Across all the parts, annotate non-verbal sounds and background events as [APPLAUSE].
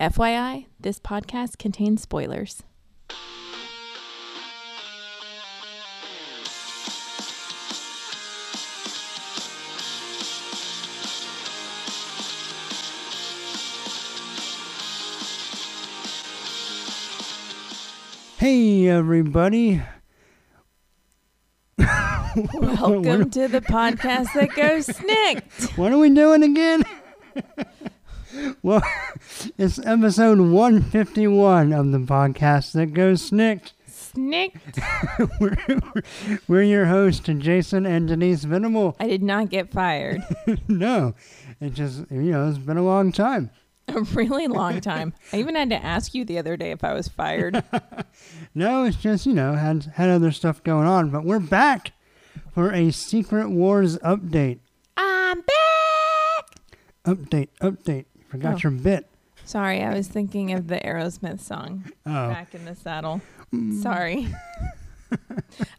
FYI, this podcast contains spoilers. Hey, everybody. Welcome to the podcast that goes SNIKT. [LAUGHS] What are we doing again? [LAUGHS] well, it's episode 151 of the podcast that goes SNIKT. Snikt. [LAUGHS] we're, we're your hosts, Jason and Denise Venable. I did not get fired. [LAUGHS] no, it just, you know, it's been a long time. A really long time. I even had to ask you the other day if I was fired. [LAUGHS] No, it's just, you know, had, had other stuff going on. But we're back for a Secret Wars update. I'm back. Update, update. Forgot Oh. your bit. Sorry, I was thinking of the Aerosmith song. Oh. Back in the saddle. Mm. Sorry. [LAUGHS]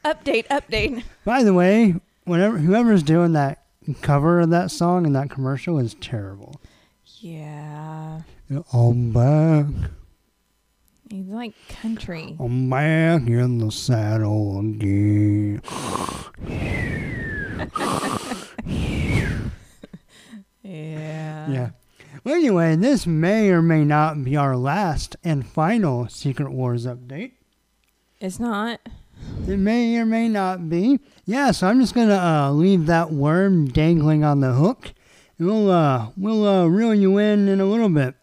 update, update. By the way, whenever whoever's doing that cover of that song and that commercial is terrible. Yeah. I'm back. He's like country. I'm back in the saddle again. [LAUGHS] Yeah. Yeah. Well, anyway, this may or may not be our last and final Secret Wars update. It's not. It may or may not be. Yeah, so I'm just gonna uh, leave that worm dangling on the hook. And we'll uh, we'll uh, reel you in in a little bit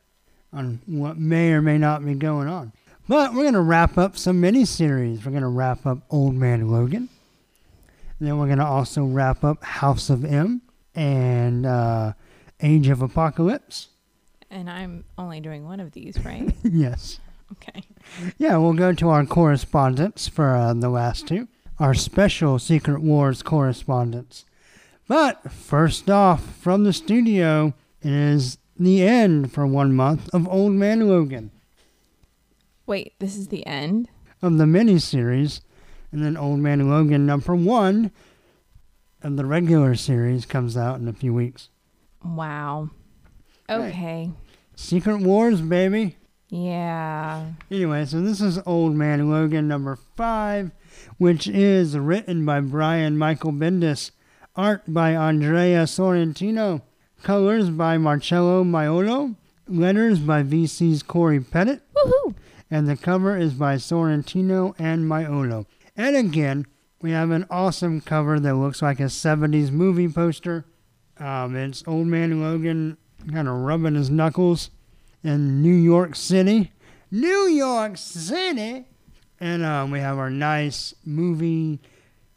on what may or may not be going on. But we're gonna wrap up some miniseries. We're gonna wrap up Old Man Logan. Then we're gonna also wrap up House of M and uh, Age of Apocalypse. And I'm only doing one of these, right? [LAUGHS] yes. Okay. Yeah, we'll go to our correspondence for uh, the last two, our special Secret Wars correspondence. But first off, from the studio, it is the end for one month of Old Man Logan Wait, this is the end? of the miniseries, and then Old Man Logan number one of the regular series comes out in a few weeks. Wow. Right. Okay. Secret Wars, baby. Yeah. Anyway, so this is Old Man Logan number five, which is written by Brian Michael Bendis, art by Andrea Sorrentino, colors by Marcelo Maiolo, letters by VC's Corey Pettit, Woohoo! and the cover is by Sorrentino and Maiolo. And again, we have an awesome cover that looks like a 70s movie poster. Um, it's Old Man Logan kind of rubbing his knuckles in New York City. New York City! And um, we have our nice movie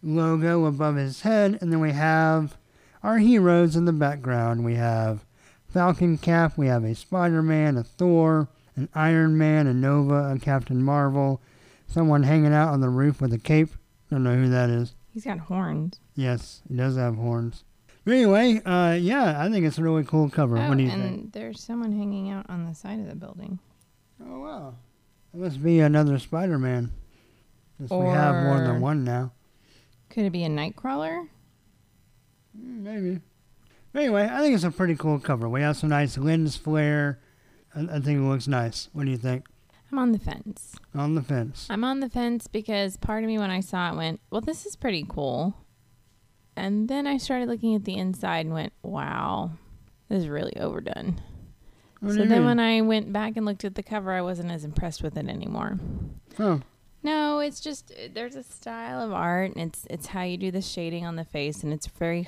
logo above his head. And then we have our heroes in the background. We have Falcon Cap, we have a Spider Man, a Thor, an Iron Man, a Nova, a Captain Marvel, someone hanging out on the roof with a cape. Don't know who that is. He's got horns. Yes, he does have horns. But anyway, uh, yeah, I think it's a really cool cover. Oh, what do you and think? there's someone hanging out on the side of the building. Oh wow, it must be another Spider-Man. Since we have more than one now. Could it be a nightcrawler? Mm, Maybe. But anyway, I think it's a pretty cool cover. We have some nice lens flare. I, I think it looks nice. What do you think? I'm on the fence. On the fence. I'm on the fence because part of me, when I saw it, went, well, this is pretty cool. And then I started looking at the inside and went, wow, this is really overdone. What so then mean? when I went back and looked at the cover, I wasn't as impressed with it anymore. Oh, No, it's just uh, there's a style of art, and it's it's how you do the shading on the face, and it's very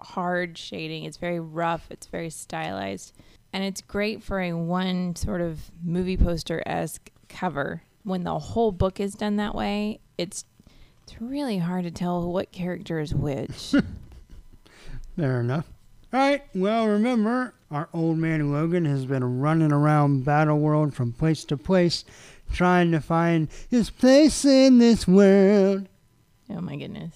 hard shading. It's very rough. It's very stylized, and it's great for a one sort of movie poster esque cover. When the whole book is done that way, it's it's really hard to tell what character is which. [LAUGHS] fair enough. All right. Well, remember, our old man Logan has been running around Battleworld from place to place, trying to find his place in this world. oh my goodness!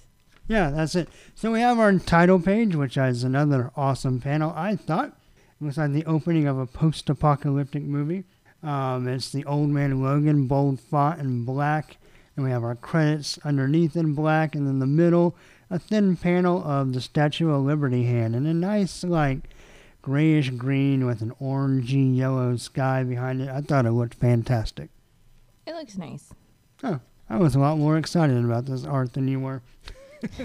Yeah, that's it. So we have our title page, which is another awesome panel. I thought it looks like the opening of a post-apocalyptic movie. Um, it's the old man Logan, bold font and black, and we have our credits underneath in black, and in the middle, a thin panel of the Statue of Liberty hand, and a nice like grayish green with an orangey yellow sky behind it. I thought it looked fantastic. It looks nice. Oh, I was a lot more excited about this art than you were. [LAUGHS]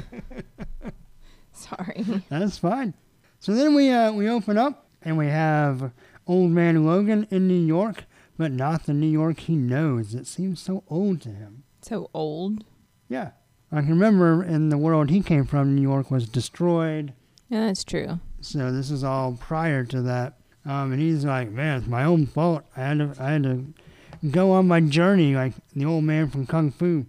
Sorry. That's fine. So then we uh, we open up and we have old man Logan in New York, but not the New York he knows. It seems so old to him. So old. Yeah. I can remember in the world he came from, New York was destroyed. Yeah, that's true. So this is all prior to that. Um, and he's like, man, it's my own fault. I had to, I had to go on my journey like the old man from Kung Fu,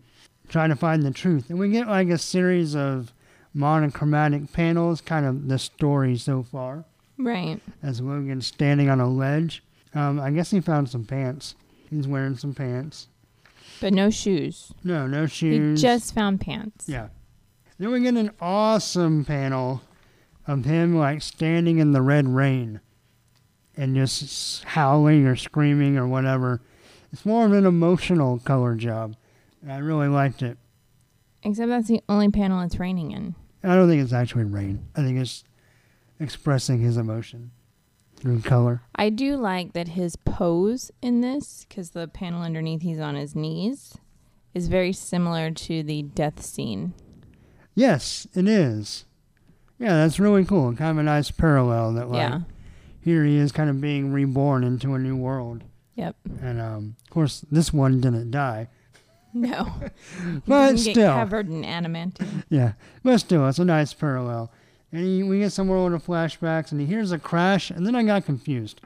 trying to find the truth. And we get like a series of monochromatic panels, kind of the story so far, Right. as Logan's standing on a ledge. Um, I guess he found some pants. He's wearing some pants. But no shoes. No, no shoes. He just found pants. Yeah. Then we get an awesome panel of him like standing in the red rain and just howling or screaming or whatever. It's more of an emotional color job. And I really liked it. Except that's the only panel it's raining in. I don't think it's actually rain. I think it's expressing his emotion through color. I do like that his pose in this, because the panel underneath he's on his knees, is very similar to the death scene. Yes, it is. Yeah, that's really cool. Kind of a nice parallel that like yeah. here he is kind of being reborn into a new world. Yep. And um, of course this one didn't die. No. [LAUGHS] But still. covered in adamantium. Yeah, but still, it's a nice parallel. And he, we get some more little flashbacks, and he hears a crash, and then I got confused.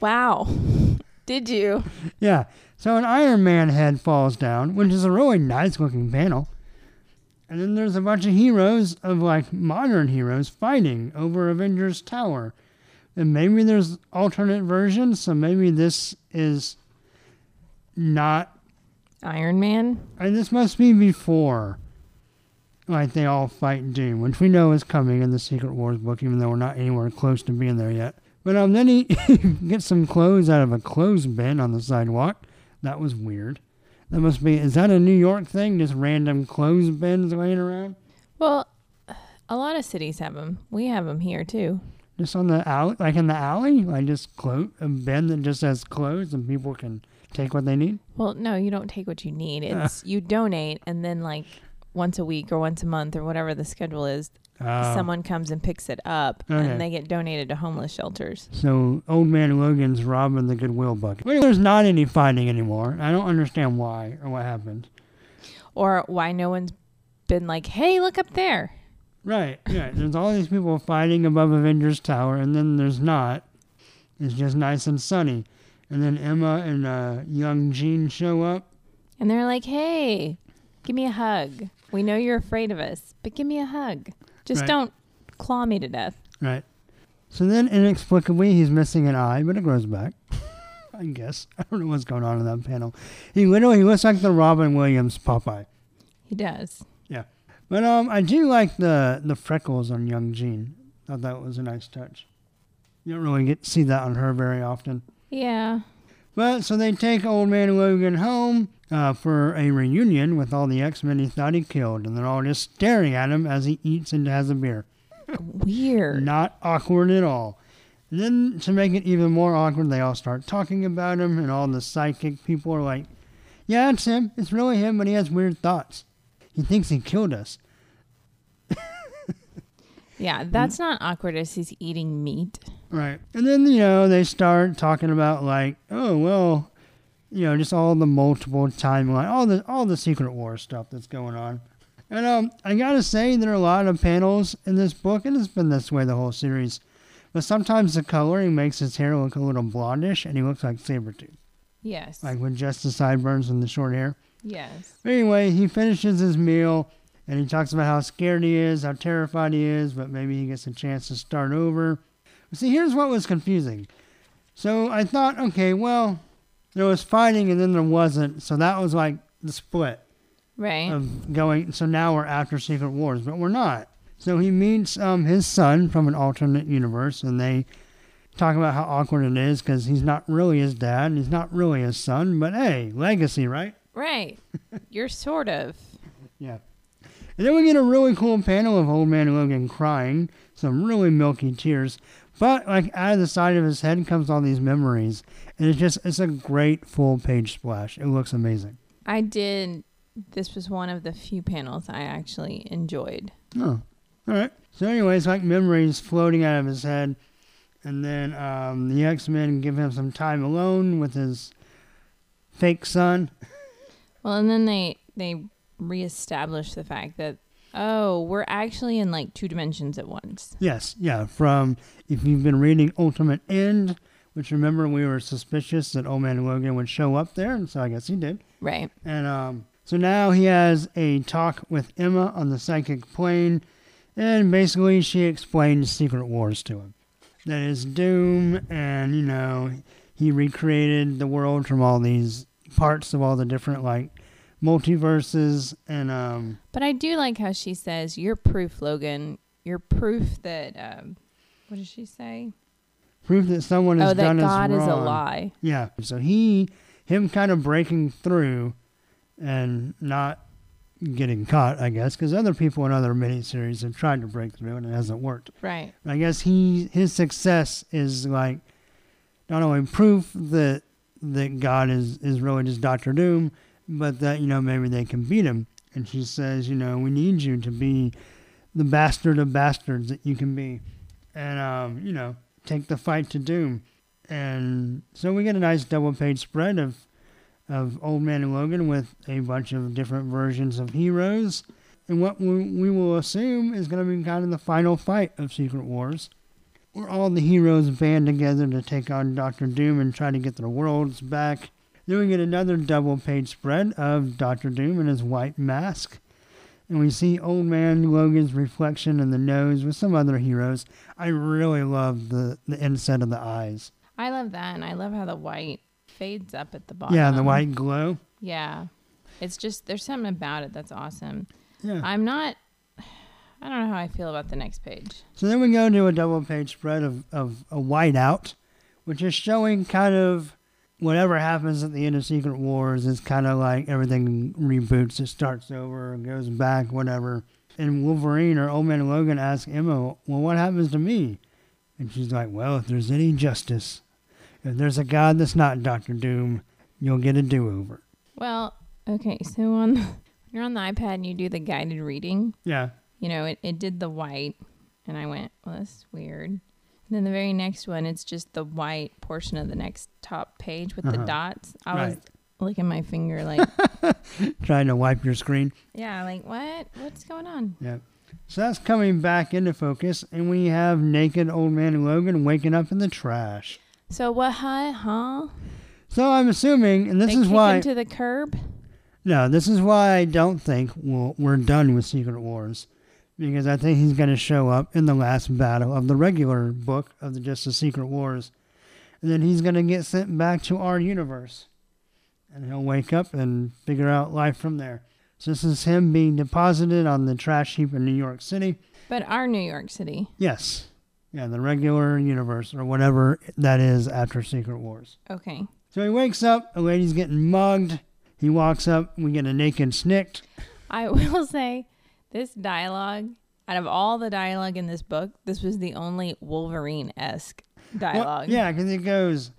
Wow. [LAUGHS] Did you? Yeah, so an Iron Man head falls down, which is a really nice looking panel. And then there's a bunch of heroes of like modern heroes fighting over Avengers Tower. And maybe there's alternate versions, so maybe this is not Iron Man? And this must be before, like, they all fight Doom, which we know is coming in the Secret Wars book, even though we're not anywhere close to being there yet. But um, then he [LAUGHS] gets some clothes out of a clothes bin on the sidewalk. That was weird. That must be, is that a New York thing? Just random clothes bins laying around? Well, a lot of cities have them. We have them here too. Just on the alley, like in the alley? Like just clo- a bin that just has clothes and people can take what they need? Well, no, you don't take what you need. [LAUGHS] It's you donate, and then like once a week or once a month or whatever the schedule is, Oh. someone comes and picks it up, Okay. and they get donated to homeless shelters. So old man Logan's robbing the Goodwill bucket. Well, there's not any fighting anymore. I don't understand why or what happened. Or why no one's been like, "Hey, look up there." Right, yeah. There's all these people fighting above Avengers Tower, and then there's not. It's just nice and sunny. And then Emma and uh, young Jean show up. And they're like, "Hey, give me a hug. We know you're afraid of us, but give me a hug. Just Right. don't claw me to death." Right. So then inexplicably he's missing an eye, but it grows back. I guess. [LAUGHS] I don't know what's going on in that panel. He literally looks like the Robin Williams Popeye. He does. Yeah. But um, I do like the the freckles on young Jean. Thought that was a nice touch. You don't really get see that on her very often. Yeah. But so they take old man Logan home uh, for a reunion with all the X Men he thought he killed, and they're all just staring at him as he eats and has a beer. Weird. Not awkward at all. And then to make it even more awkward, they all start talking about him, and all the psychic people are like, "Yeah, it's him. It's really him, but he has weird thoughts. He thinks he killed us." [LAUGHS] Yeah, that's not awkward as he's eating meat. Right. And then, you know, they start talking about like, oh well, you know, just all the multiple timeline, all the all the Secret War stuff that's going on. And um I gotta say there are a lot of panels in this book, and it's been this way the whole series. But sometimes the coloring makes his hair look a little blondish and he looks like Sabretooth. Yes. Like with just the sideburns and the short hair. yes. But anyway, he finishes his meal and he talks about how scared he is, how terrified he is, but maybe he gets a chance to start over. See, here's what was confusing. So I thought, okay, well, there was fighting and then there wasn't. So that was like the split Right. of going. So now we're after Secret Wars, but we're not. So he meets um, his son from an alternate universe and they talk about how awkward it is because he's not really his dad and he's not really his son, but hey, legacy, right? right. [LAUGHS] You're sort of. Yeah. And then we get a really cool panel of Old Man Logan crying, some really milky tears. But like out of the side of his head comes all these memories, and it's just it's a great full page splash. It looks amazing. I did. This was one of the few panels I actually enjoyed. Oh, all right. So, anyways, like memories floating out of his head, and then um, the X Men give him some time alone with his fake son. [LAUGHS] Well, and then they they reestablish the fact that oh, we're actually in like two dimensions at once. Yes, yeah. From if you've been reading Ultimate End, which remember we were suspicious that Old Man Logan would show up there, and so I guess he did. Right. And um, so now he has a talk with Emma on the psychic plane, and basically she explains Secret Wars to him. That is Doom, and you know he recreated the world from all these parts of all the different like multiverses, and um, But I do like how she says, "You're proof, Logan. You're proof that um, what does she say? proof that someone has oh, that done God us is a lie. Yeah. So he, him kind of breaking through and not getting caught, I guess, because other people in other miniseries have tried to break through and it hasn't worked. Right. I guess he, his success is like not only proof that that God is, is really just Doctor Doom, but that, you know, maybe they can beat him. And she says, you know, we need you to be the bastard of bastards that you can be. And, um, you know, take the fight to Doom. And so we get a nice double page spread of of Old Man Logan with a bunch of different versions of heroes. And what we, we will assume is going to be kind of the final fight of Secret Wars, where all the heroes band together to take on Doctor Doom and try to get their worlds back. Then we get another double page spread of Doctor Doom in his white mask. And we see Old Man Logan's reflection in the nose with some other heroes. I really love the, the inset of the eyes. I love that, and I love how the white fades up at the bottom. Yeah, the white glow. Yeah, it's just there's something about it that's awesome. Yeah. I'm not. [SIGHS] I don't know how I feel about the next page. So then we go to a double page spread of, of a whiteout, which is showing kind of whatever happens at the end of Secret Wars is kind of like everything reboots. It starts over, goes back, whatever. And Wolverine or Old Man Logan asks Emma, Well, what happens to me? And she's like, Well, if there's any justice, if there's a God that's not Doctor Doom, you'll get a do over. Well, okay, so on [LAUGHS] you're on the iPad and you do the guided reading. Yeah. You know, it, it did the white, and I went, well, that's weird. And then the very next one, it's just the white portion of the next top page with the Uh-huh. dots. I was Right. licking my finger [LAUGHS] like, Trying to wipe your screen. yeah, like what? What's going on? Yeah. So that's coming back into focus, and we have naked old man Logan waking up in the trash. So what? Huh? Huh? So I'm assuming, and this they is kick why. him to the curb. no, this is why I don't think we'll, we're done with Secret Wars, because I think he's going to show up in the last battle of the regular book of the Just the Secret Wars, and then he's going to get sent back to our universe, and he'll wake up and figure out life from there. So this is him being deposited on the trash heap in New York City. But our New York City. Yes. Yeah, the regular universe or whatever that is after Secret Wars. Okay. So he wakes up, a lady's getting mugged. He walks up, we get a naked snikt. I [LAUGHS] will say, this dialogue, out of all the dialogue in this book, this was the only Wolverine esque Well, dialogue. yeah, because it goes,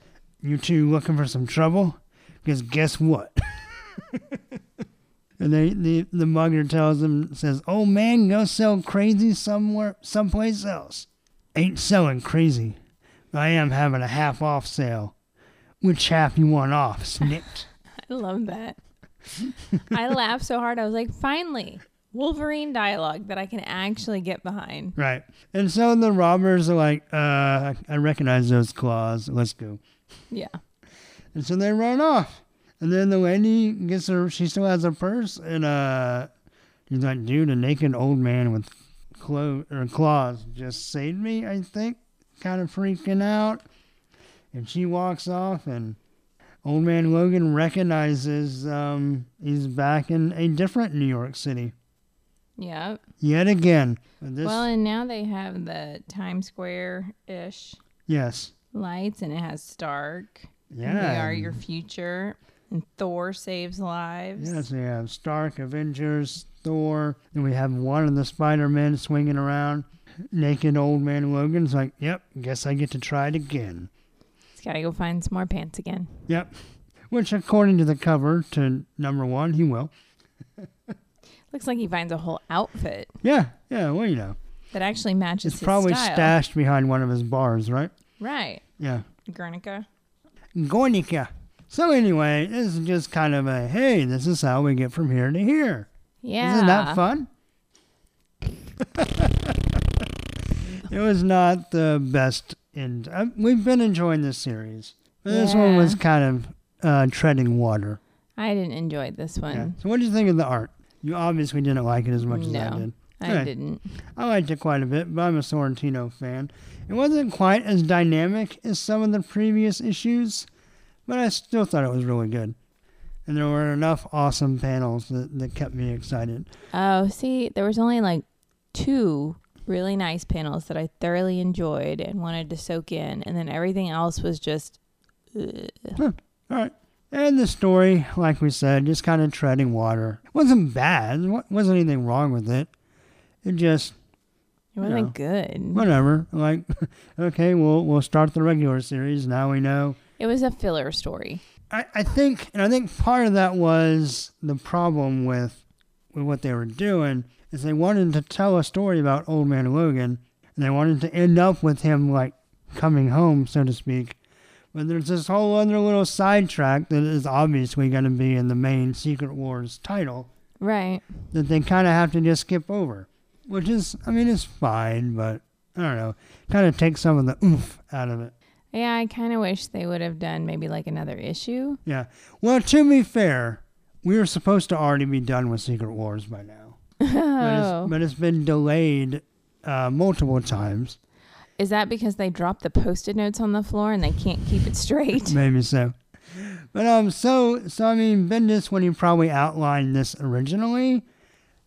You two looking for some trouble? Because guess what? [LAUGHS] and they, the, the mugger tells him, says, Oh man, go sell crazy somewhere, someplace else. Ain't selling crazy. I am having a half off sale. Which half you want off, snikt? [LAUGHS] I love that. I laughed so hard. I was like, finally, Wolverine dialogue that I can actually get behind. Right. And so the robbers are like, uh, I recognize those claws. Let's go. Yeah. And so they run off. And then the lady gets her, she still has her purse. And uh, he's like, dude, a naked old man with clo- or claws just saved me, I think. Kind of freaking out. And she walks off, and old man Logan recognizes um, he's back in a different New York City. Yeah. Yet again. This, Well, and now they have the Times Square ish yes. lights, and it has Stark. Yeah. They are your future. And Thor saves lives. Yes, we have Stark, Avengers, Thor, and we have one of the Spider Men swinging around. naked old man Logan's like, yep, guess I get to try it again. He's got to go find some more pants again. Yep. Which, according to the cover to number one, he will. [LAUGHS] Looks like he finds a whole outfit Yeah, yeah, well, you know. that actually matches It's his probably style. stashed behind one of his bars, right? Right. Yeah. Guernica. Gornica. So, anyway, this is just kind of a hey, this is how we get from here to here. Yeah. Isn't that fun? [LAUGHS] it was not the best. In uh, we've been enjoying this series, but this one was kind of uh, treading water. I didn't enjoy this Yeah. one. So, what do you think of the art? You obviously didn't like it as much as I No. did. I Okay. didn't. I liked it quite a bit, but I'm a Sorrentino fan. It wasn't quite as dynamic as some of the previous issues, but I still thought it was really good. And there were enough awesome panels that, that kept me excited. Oh, see, there was only like two really nice panels that I thoroughly enjoyed and wanted to soak in, and then everything else was just. ugh. All right. And the story, like we said, just kind of treading water. It wasn't bad. There wasn't anything wrong with it. It just, It wasn't know, good. whatever. Like, [LAUGHS] okay, we'll we'll start the regular series. Now we know It was a filler story. I, I think, and I think part of that was the problem with with what they were doing is they wanted to tell a story about Old Man Logan, and they wanted to end up with him like coming home, so to speak. But there's this whole other little sidetrack that is obviously going to be in the main Secret Wars title Right. that they kind of have to just skip over, which is, I mean, it's fine, but I don't know, kind of takes some of the oomph out of it. Yeah, I kind of wish they would have done maybe like another issue. Yeah. Well, to be fair, we were supposed to already be done with Secret Wars by now. [LAUGHS] But Oh. it's, but it's been delayed uh, multiple times. Is that because they dropped the post-it notes on the floor and they can't keep it straight? [LAUGHS] Maybe so. But um, so so I mean, Bendis when he probably outlined this originally,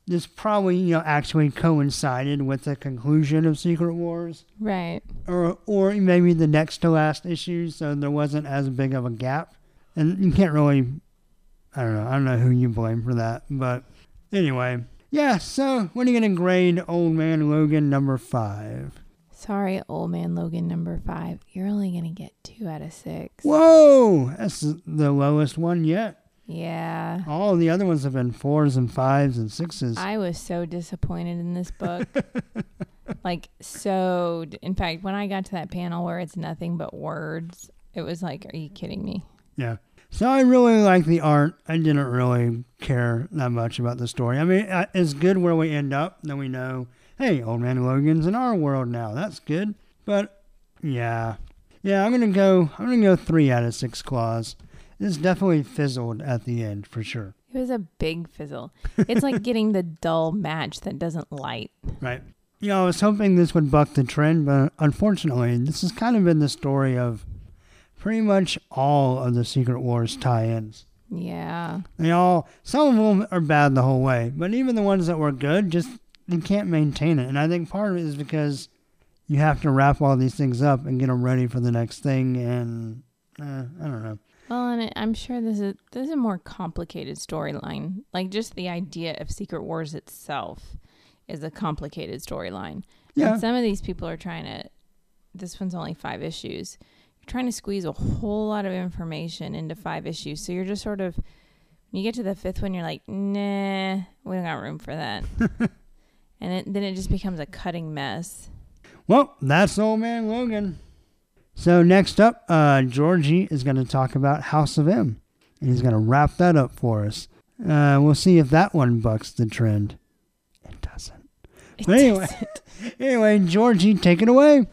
this probably you know actually coincided with the conclusion of Secret Wars, right. or or maybe the next to last issue, so there wasn't as big of a gap. And you can't really, I don't know, I don't know who you blame for that, but anyway, yeah. So what are you gonna grade Old Man Logan number five? Sorry, old man Logan number five. You're only gonna get two out of six. Whoa, that's the lowest one yet. Yeah. All the other ones have been fours and fives and sixes. I was so disappointed in this book. [LAUGHS] like so d- in fact, when I got to that panel where it's nothing but words, it was like, are you kidding me? yeah. So I really like the art. I didn't really care that much about the story. I mean, it's good where we end up. Then we know, hey, Old Man Logan's in our world now. That's good. But yeah, yeah, I'm gonna go. I'm gonna go three out of six claws. This definitely fizzled at the end for sure. It was a big fizzle. It's like [LAUGHS] getting the dull match that doesn't light. Right. You know, I was hoping this would buck the trend, but unfortunately, this has kind of been the story of pretty much all of the Secret Wars tie-ins. Yeah. They all, some of them are bad the whole way, but even the ones that were good, just they can't maintain it. And I think part of it is because you have to wrap all these things up and get them ready for the next thing. And uh, I don't know. Well, and it, I'm sure this is this is a more complicated storyline. Like just the idea of Secret Wars itself is a complicated storyline. Yeah. And some of these people are trying to. This one's only five issues. You're trying to squeeze a whole lot of information into five issues, so you're just sort of. When you get to the fifth one, you're like, nah, we don't got room for that. [LAUGHS] and it, then it just becomes a cutting mess. Well, that's Old Man Logan. So next up, uh, Georgie is going to talk about House of M. And he's going to wrap that up for us. Uh, we'll see if that one bucks the trend. It doesn't. It But anyway. doesn't. [LAUGHS] Anyway, Georgie, take it away.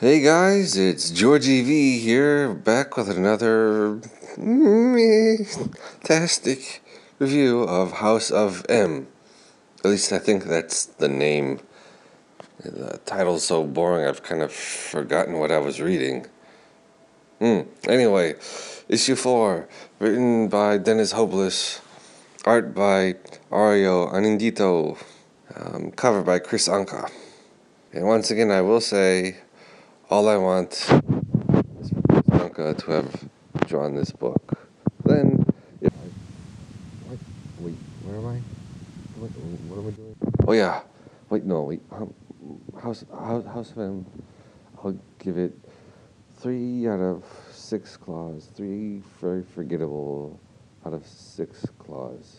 Hey guys, it's Georgie V here, back with another fantastic review of House of M. At least I think that's the name. The title's so boring, I've kind of forgotten what I was reading. Hmm. Anyway, issue four, written by Dennis Hopeless, art by Ario Anindito, um, cover by Kris Anka. And once again, I will say, all I want is for Kris Anka to have drawn this book. Then, if I, what, wait, where am I? What, doing? Oh yeah, wait, no, wait. House House, House of M. I'll give it three out of six claws. Three very forgettable out of six claws.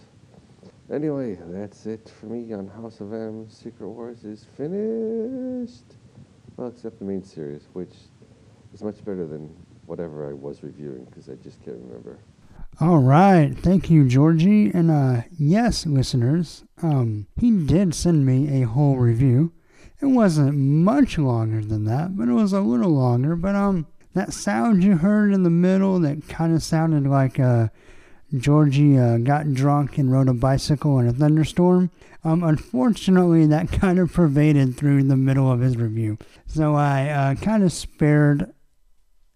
Anyway, that's it for me on House of M. Secret Wars is finished. Well, except the main series, which is much better than whatever I was reviewing because I just can't remember. All right, thank you, Georgie. And uh, yes, listeners, um, he did send me a whole review. It wasn't much longer than that, but it was a little longer. But um, that sound you heard in the middle that kind of sounded like uh, Georgie uh, got drunk and rode a bicycle in a thunderstorm. Um, unfortunately, that [LAUGHS] kind of pervaded through the middle of his review. So I uh, kind of spared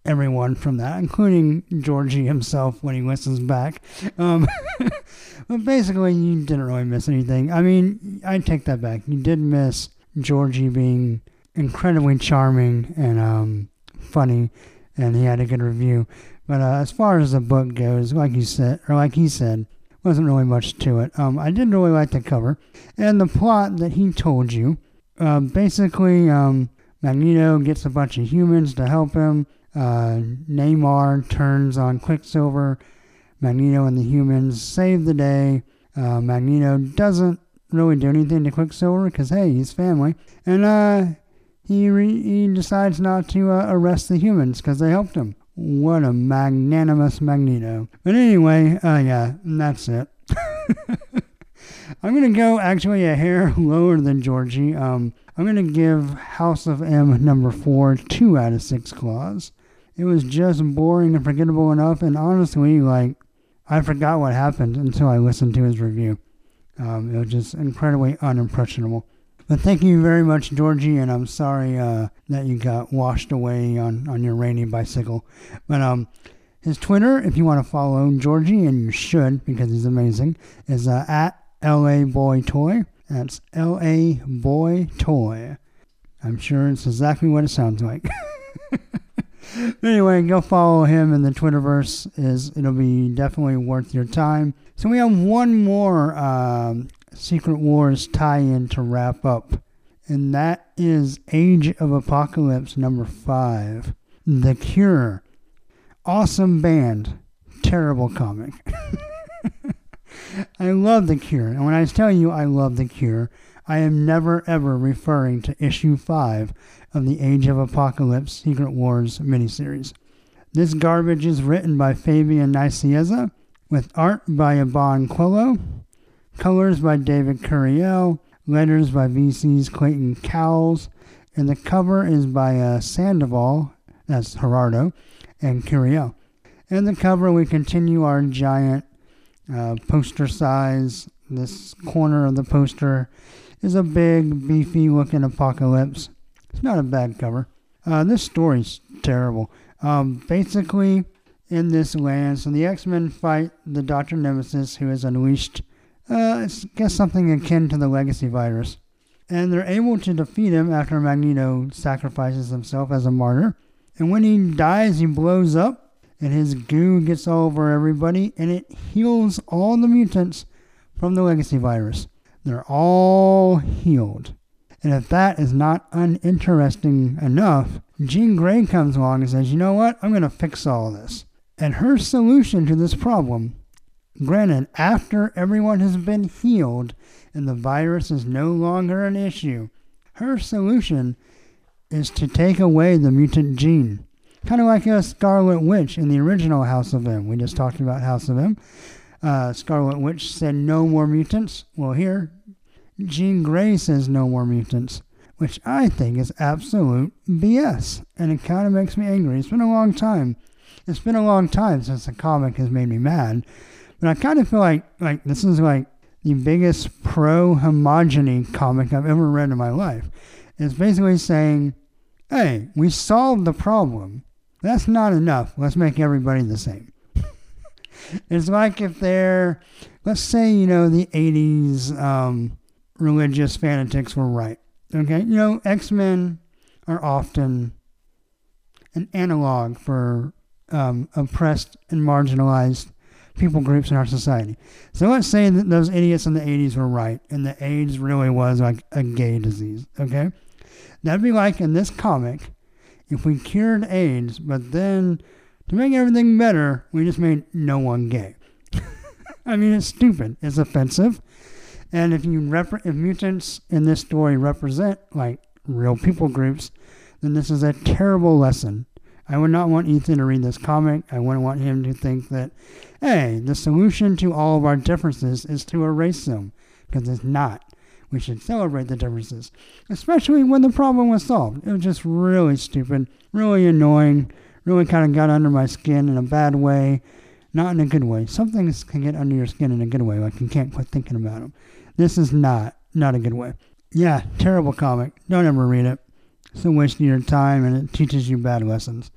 everyone from that, including Georgie himself when he listens back. Um, [LAUGHS] but basically, you didn't really miss anything. I mean, I take that back. You did miss Georgie being incredibly charming and um, funny, and he had a good review. But uh, as far as the book goes, like you said, or like he said, wasn't really much to it. Um, I did really like the cover and the plot that he told you. Uh, basically, um, Magneto gets a bunch of humans to help him. Uh, Namor turns on Quicksilver. Magneto and the humans save the day. Uh, Magneto doesn't really do anything to Quicksilver because hey, he's family, and uh, he re- he decides not to uh, arrest the humans because they helped him. What a magnanimous Magneto. But anyway, uh, yeah, that's it. [LAUGHS] I'm gonna go actually a hair [LAUGHS] lower than Georgie. Um, I'm gonna give House of M number four two out of six claws. It was just boring and forgettable enough, and honestly, like I forgot what happened until I listened to his review. Um, it was just incredibly unimpressionable. But thank you very much, Georgie, and I'm sorry uh, that you got washed away on, on your rainy bicycle. But um, his Twitter, if you want to follow Georgie, and you should because he's amazing, is uh, at LA Boy Toy. That's LA Boy Toy. I'm sure it's exactly what it sounds like. [LAUGHS] anyway, go follow him in the Twitterverse. Is it'll be definitely worth your time. So we have one more um, Secret Wars tie-in to wrap up, and that is Age of Apocalypse number five, The Cure. Awesome band, terrible comic. [LAUGHS] I love The Cure, and when I tell you I love The Cure, I am never ever referring to issue 5 of the Age of Apocalypse Secret Wars miniseries. This garbage is written by Fabian Nicieza, with art by Iban Coello, colors by David Curiel, letters by VC's Clayton Cowles, and the cover is by uh, Sandoval, that's Gerardo, and Curiel. And the cover, we continue our giant uh, poster size. This corner of the poster is a big, beefy looking apocalypse. It's not a bad cover. Uh, this story's terrible. Um, basically, in this land, so the X Men fight the Doctor Nemesis, who has unleashed, uh, I guess, something akin to the Legacy virus. And they're able to defeat him after Magneto sacrifices himself as a martyr. And when he dies, he blows up, and his goo gets all over everybody, and it heals all the mutants from the Legacy virus. They're all healed. And if that is not uninteresting enough, Jean Grey comes along and says, You know what? I'm going to fix all this. And her solution to this problem, granted, after everyone has been healed and the virus is no longer an issue, her solution is to take away the mutant gene. Kind of like a Scarlet Witch in the original House of M. We just talked about House of M. Uh, Scarlet Witch said no more mutants. Well, here, Jean Grey says no more mutants, which I think is absolute BS. And it kind of makes me angry. It's been a long time. It's been a long time since the comic has made me mad. But I kind of feel like like this is like the biggest pro homogeny comic I've ever read in my life. It's basically saying, hey, we solved the problem. That's not enough. Let's make everybody the same. [LAUGHS] it's like if they're, let's say, you know, the 80s um, religious fanatics were right. Okay? You know, X Men are often an analog for um, oppressed and marginalized people groups in our society. So let's say that those idiots in the 80s were right and the AIDS really was like a gay disease. Okay? That'd be like in this comic if we cured AIDS, but then to make everything better, we just made no one gay. [LAUGHS] I mean, it's stupid. It's offensive. And if you rep- if mutants in this story represent like real people groups, then this is a terrible lesson. I would not want Ethan to read this comic. I wouldn't want him to think that, hey, the solution to all of our differences is to erase them, because it's not. We should celebrate the differences, especially when the problem was solved. It was just really stupid, really annoying, really kind of got under my skin in a bad way, not in a good way. Some things can get under your skin in a good way, like you can't quit thinking about them. This is not, not a good way. Yeah, terrible comic. Don't ever read it. It's a waste of your time and it teaches you bad lessons.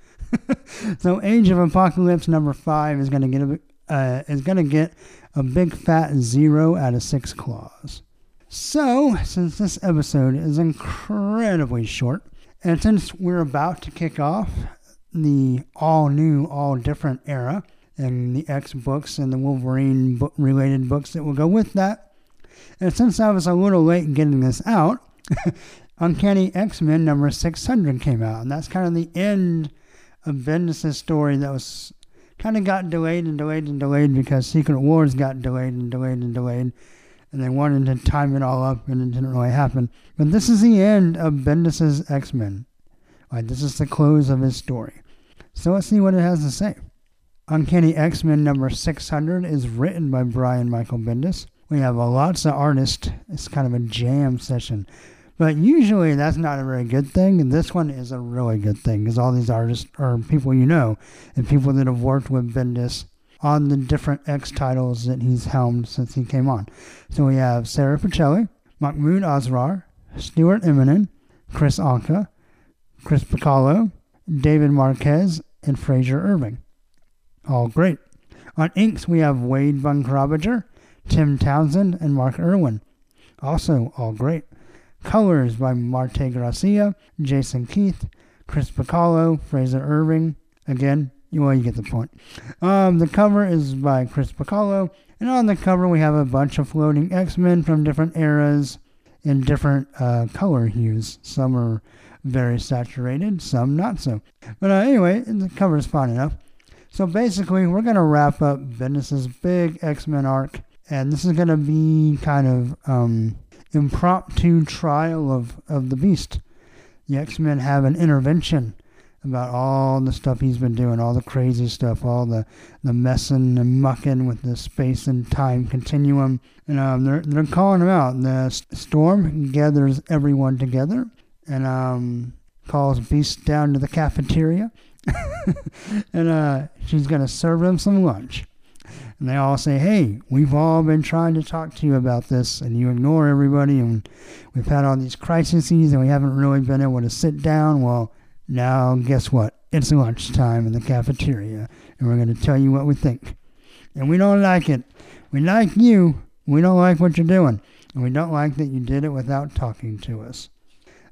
[LAUGHS] so Age of Apocalypse number five is gonna get a uh, is gonna get a big fat zero out of six claws. So since this episode is incredibly short, and since we're about to kick off the all new, all different era, and the X books and the Wolverine related books that will go with that, and since I was a little late getting this out, [LAUGHS] Uncanny X Men number 600 came out, and that's kind of the end of Bendis' story that was kind of got delayed and delayed and delayed because Secret Wars got delayed and delayed and delayed, and they wanted to time it all up, and it didn't really happen. But this is the end of Bendis' X Men. Like, this is the close of his story. So let's see what it has to say. Uncanny X Men number 600 is written by Brian Michael Bendis. We have a lots of artists. It's kind of a jam session. But usually that's not a very good thing. And this one is a really good thing because all these artists are people you know and people that have worked with Bendis on the different X titles that he's helmed since he came on. So we have Sara Pichelli, Mahmoud Asrar, Stuart Immonen, Kris Anka, Chris Bachalo, David Marquez, and Frazer Irving. All great. On inks, we have Wade Von Grawbadger, Tim Townsend, and Mark Irwin. Also, all great. Colors by Marte Gracia, Jason Keith, Chris Bachalo, Frazer Irving. Again, well, you get the point. Um, the cover is by Chris Bachalo, and on the cover we have a bunch of floating X-Men from different eras in different uh, color hues. Some are very saturated, some not so. But uh, anyway, the cover is fine enough. So basically, we're going to wrap up Bendis's big X-Men arc, and this is going to be kind of um, impromptu trial of, of the Beast. The X Men have an intervention about all the stuff he's been doing, all the crazy stuff, all the, the messing and mucking with the space and time continuum. And um, they're, they're calling him out. The storm gathers everyone together and um, calls Beast down to the cafeteria. [LAUGHS] and uh, she's going to serve him some lunch. And they all say, hey, we've all been trying to talk to you about this, and you ignore everybody, and we've had all these crises, and we haven't really been able to sit down. Well, now guess what? It's lunchtime in the cafeteria, and we're going to tell you what we think. And we don't like it. We like you. We don't like what you're doing. And we don't like that you did it without talking to us.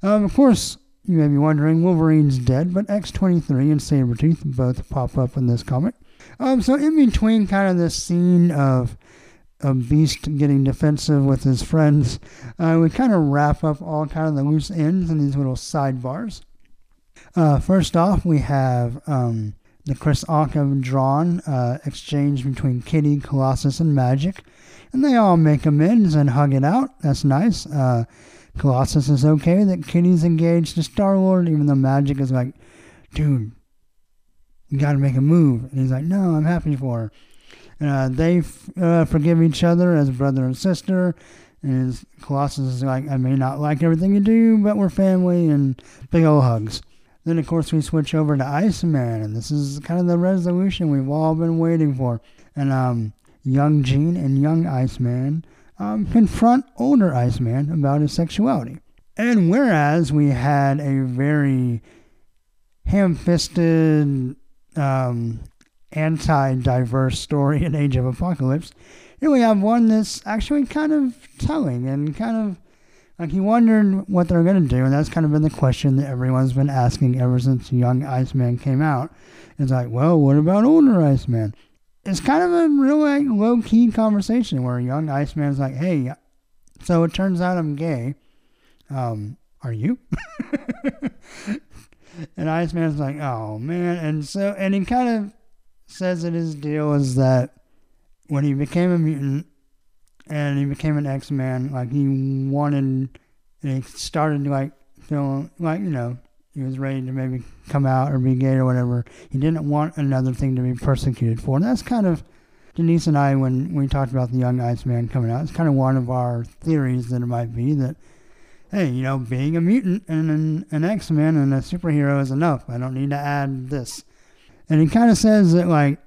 Um, of course, you may be wondering, Wolverine's dead, but X23 and Sabretooth both pop up in this comic. Um, so in between kind of this scene of a Beast getting defensive with his friends, uh, we kind of wrap up all kind of the loose ends in these little sidebars. Uh, first off, we have um, the Kris Anka drawn uh, exchange between Kitty, Colossus, and Magik, and they all make amends and hug it out. That's nice. Uh, Colossus is okay that Kitty's engaged to Star Lord, even though Magik is like, dude, you got to make a move. And he's like, no, I'm happy for her. Uh, they f- uh, forgive each other as brother and sister. And Colossus is like, I may not like everything you do, but we're family, and big old hugs. Then, of course, we switch over to Iceman, and this is kind of the resolution we've all been waiting for. And um, young Jean and young Iceman um, confront older Iceman about his sexuality. And whereas we had a very ham fisted um, anti-diverse story in Age of Apocalypse. Here we have one that's actually kind of telling and kind of like he wondered what they're going to do, and that's kind of been the question that everyone's been asking ever since Young Iceman came out. It's like, well, what about older Iceman? It's kind of a real like, low key conversation where Young Iceman's like, hey, so it turns out I'm gay. Um, Are you? [LAUGHS] and Iceman's like, oh man. And so, and he kind of says that his deal is that when he became a mutant and he became an X Man, like he wanted, and he started to like feeling like, you know, he was ready to maybe come out or be gay or whatever. He didn't want another thing to be persecuted for. And that's kind of Denise and I, when we talked about the young Iceman coming out, it's kind of one of our theories that it might be that, hey, you know, being a mutant and an, an X Men and a superhero is enough. I don't need to add this. And he kind of says that, like,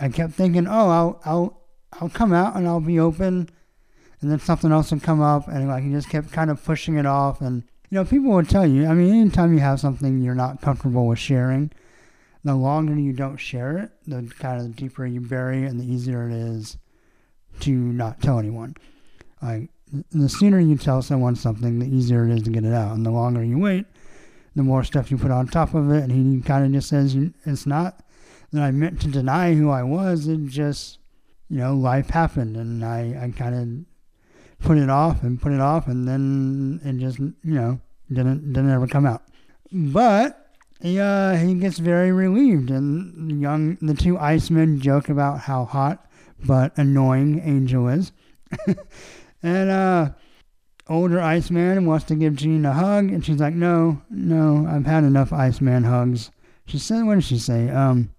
I kept thinking, oh, I'll, I'll, I'll come out and I'll be open, and then something else would come up, and like he just kept kind of pushing it off, and you know, people would tell you, I mean, anytime you have something you're not comfortable with sharing, the longer you don't share it, the kind of the deeper you bury it and the easier it is to not tell anyone. Like, the sooner you tell someone something, the easier it is to get it out. And the longer you wait, the more stuff you put on top of it. And he kind of just says, it's not that I meant to deny who I was. It just, you know, life happened. And I, I kind of put it off and put it off, and then it just you know didn't didn't ever come out. But he uh, he gets very relieved, and the young the two Icemen joke about how hot but annoying Angel is, [LAUGHS] and uh, older Iceman wants to give Jean a hug, and she's like, "No, no, I've had enough Iceman hugs." She said, "What did she say? Um,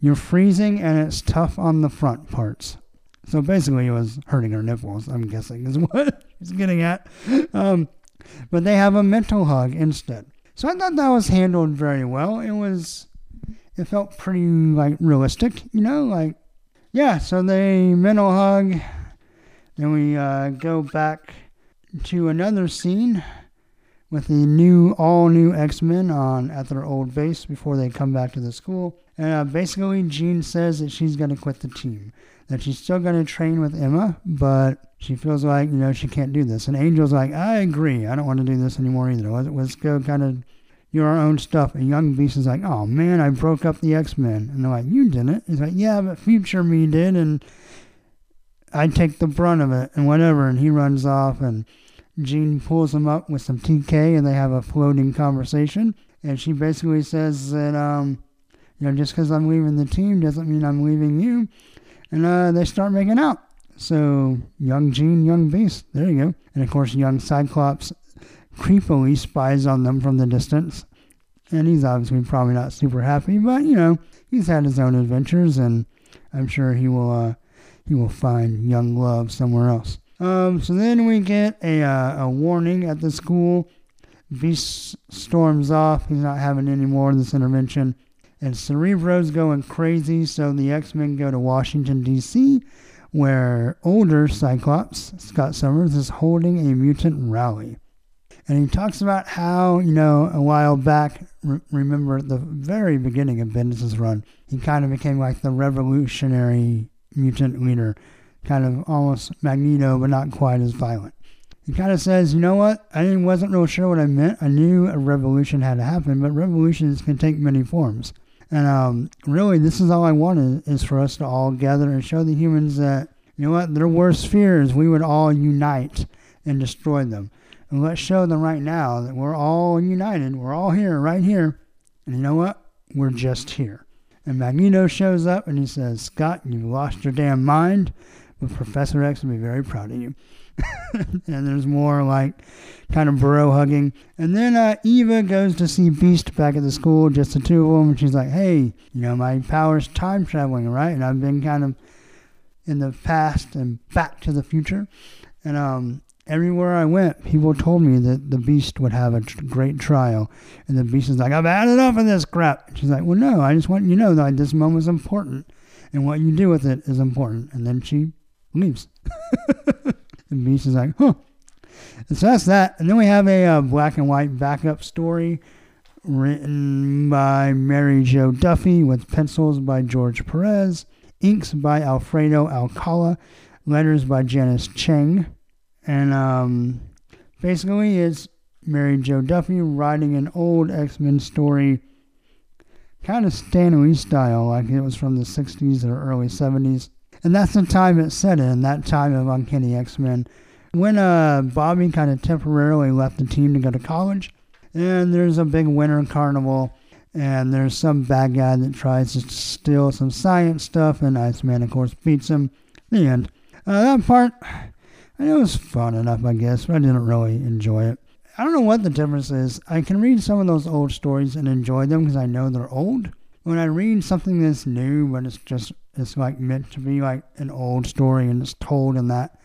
you're freezing, and it's tough on the front parts." So basically, it was hurting her nipples, I'm guessing, is [LAUGHS] what she's getting at. Um, but they have a mental hug instead. So I thought that was handled very well. It was, it felt pretty like realistic, you know, like, yeah. So they mental hug. Then we uh, go back to another scene with the new, all new X Men on at their old base before they come back to the school. And uh, basically, Jean says that she's going to quit the team that she's still going to train with Emma, but she feels like, you know, she can't do this. And Angel's like, I agree. I don't want to do this anymore either. Let's, let's go kind of do our own stuff. And Young Beast is like, oh man, I broke up the X Men. And they're like, you didn't. He's like, yeah, but future me did. And I take the brunt of it and whatever. And he runs off and Jean pulls him up with some TK and they have a floating conversation. And she basically says that, um, you know, just because I'm leaving the team doesn't mean I'm leaving you and uh, they start making out. So young Jean, young Beast, there you go. And of course, young Cyclops creepily spies on them from the distance. And he's obviously probably not super happy, but you know, he's had his own adventures, and I'm sure he will uh, he will find young love somewhere else. Um, so then we get a uh, a warning at the school. Beast storms off. He's not having any more of this intervention. And Cerebro's going crazy, so the X Men go to Washington, D.C., where older Cyclops, Scott Summers, is holding a mutant rally. And he talks about how, you know, a while back, re- remember at the very beginning of Bendis' run, he kind of became like the revolutionary mutant leader, kind of almost Magneto, but not quite as violent. He kind of says, you know what? I wasn't real sure what I meant. I knew a revolution had to happen, but revolutions can take many forms. And um, really, this is all I wanted is for us to all gather and show the humans that, you know what, their worst fears, we would all unite and destroy them. And let's show them right now that we're all united. We're all here, right here. And you know what? We're just here. And Magneto shows up and he says, Scott, you've lost your damn mind, but Professor X will be very proud of you. [LAUGHS] and there's more like kind of bro hugging. And then uh, Eva goes to see Beast back at the school, just the two of them. And she's like, hey, you know, my power's time traveling, right? And I've been kind of in the past and back to the future. And um, everywhere I went, people told me that the Beast would have a tr- great trial. And the Beast is like, I've had enough of this crap. And she's like, well, no, I just want you to know that this moment is important. And what you do with it is important. And then she leaves. [LAUGHS] And Beast is like, huh. And so that's that. And then we have a uh, black and white backup story written by Mary Jo Duffy with pencils by George Perez, inks by Alfredo Alcala, letters by Janice Chiang. And um, basically, it's Mary Jo Duffy writing an old X Men story, kind of Stan Lee style, like it was from the 60s or early 70s. And that's the time it's set in, that time of Uncanny X Men. When uh, Bobby kind of temporarily left the team to go to college, And there's a big winter carnival, and there's some bad guy that tries to steal some science stuff, and Iceman, of course, beats him. The end. Uh, that part, it was fun enough, I guess, but I didn't really enjoy it. I don't know what the difference is. I can read some of those old stories and enjoy them because I know they're old. When I read something that's new, but it's just, it's like meant to be like an old story and it's told in that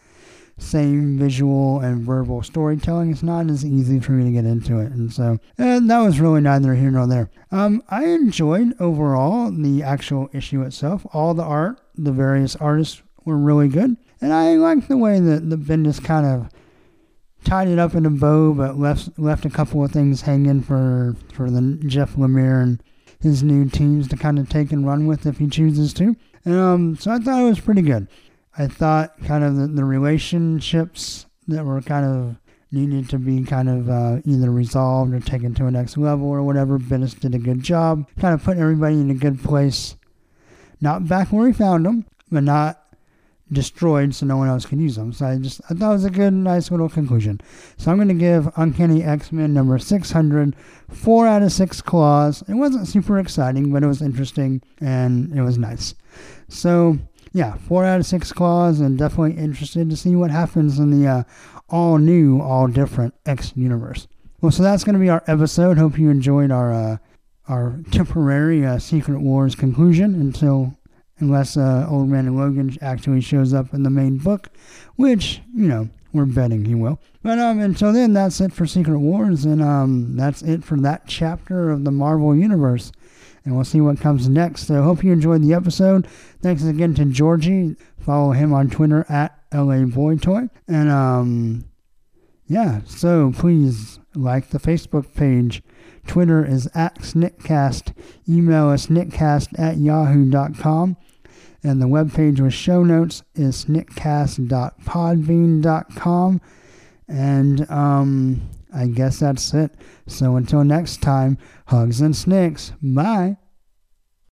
same visual and verbal storytelling, it's not as easy for me to get into it. And so and that was really neither here nor there. Um, I enjoyed overall the actual issue itself. All the art, the various artists were really good. And I like the way that the Bendis kind of tied it up in a bow, but left left a couple of things hanging for for the Jeff Lemire and his new teams to kind of take and run with if he chooses to. Um, so I thought it was pretty good. I thought kind of the, the relationships that were kind of needed to be kind of uh, either resolved or taken to a next level or whatever. Bendis did a good job, kind of putting everybody in a good place. Not back where he found them, but not destroyed so no one else could use them. So I just I thought it was a good, nice little conclusion. So I'm going to give Uncanny X-Men number 600 four out of six claws. It wasn't super exciting, but it was interesting and it was nice. So yeah, four out of six claws, and definitely interested to see what happens in the uh, all new, all different X universe. Well, so that's going to be our episode. Hope you enjoyed our uh, our temporary uh, Secret Wars conclusion until unless uh, Old Man and Logan actually shows up in the main book, which, you know, we're betting he will. But um, until then, that's it for Secret Wars, and um, that's it for that chapter of the Marvel Universe. And we'll see what comes next. So, hope you enjoyed the episode. Thanks again to Georgie. Follow him on Twitter at LA Boy And um, yeah, so please like the Facebook page. Twitter is at Sniktcast. Email us sniktcast at yahoo.com. And the webpage with show notes is sniktcast.podbean.com. And um, I guess that's it. So until next time, hugs and snikts. Bye.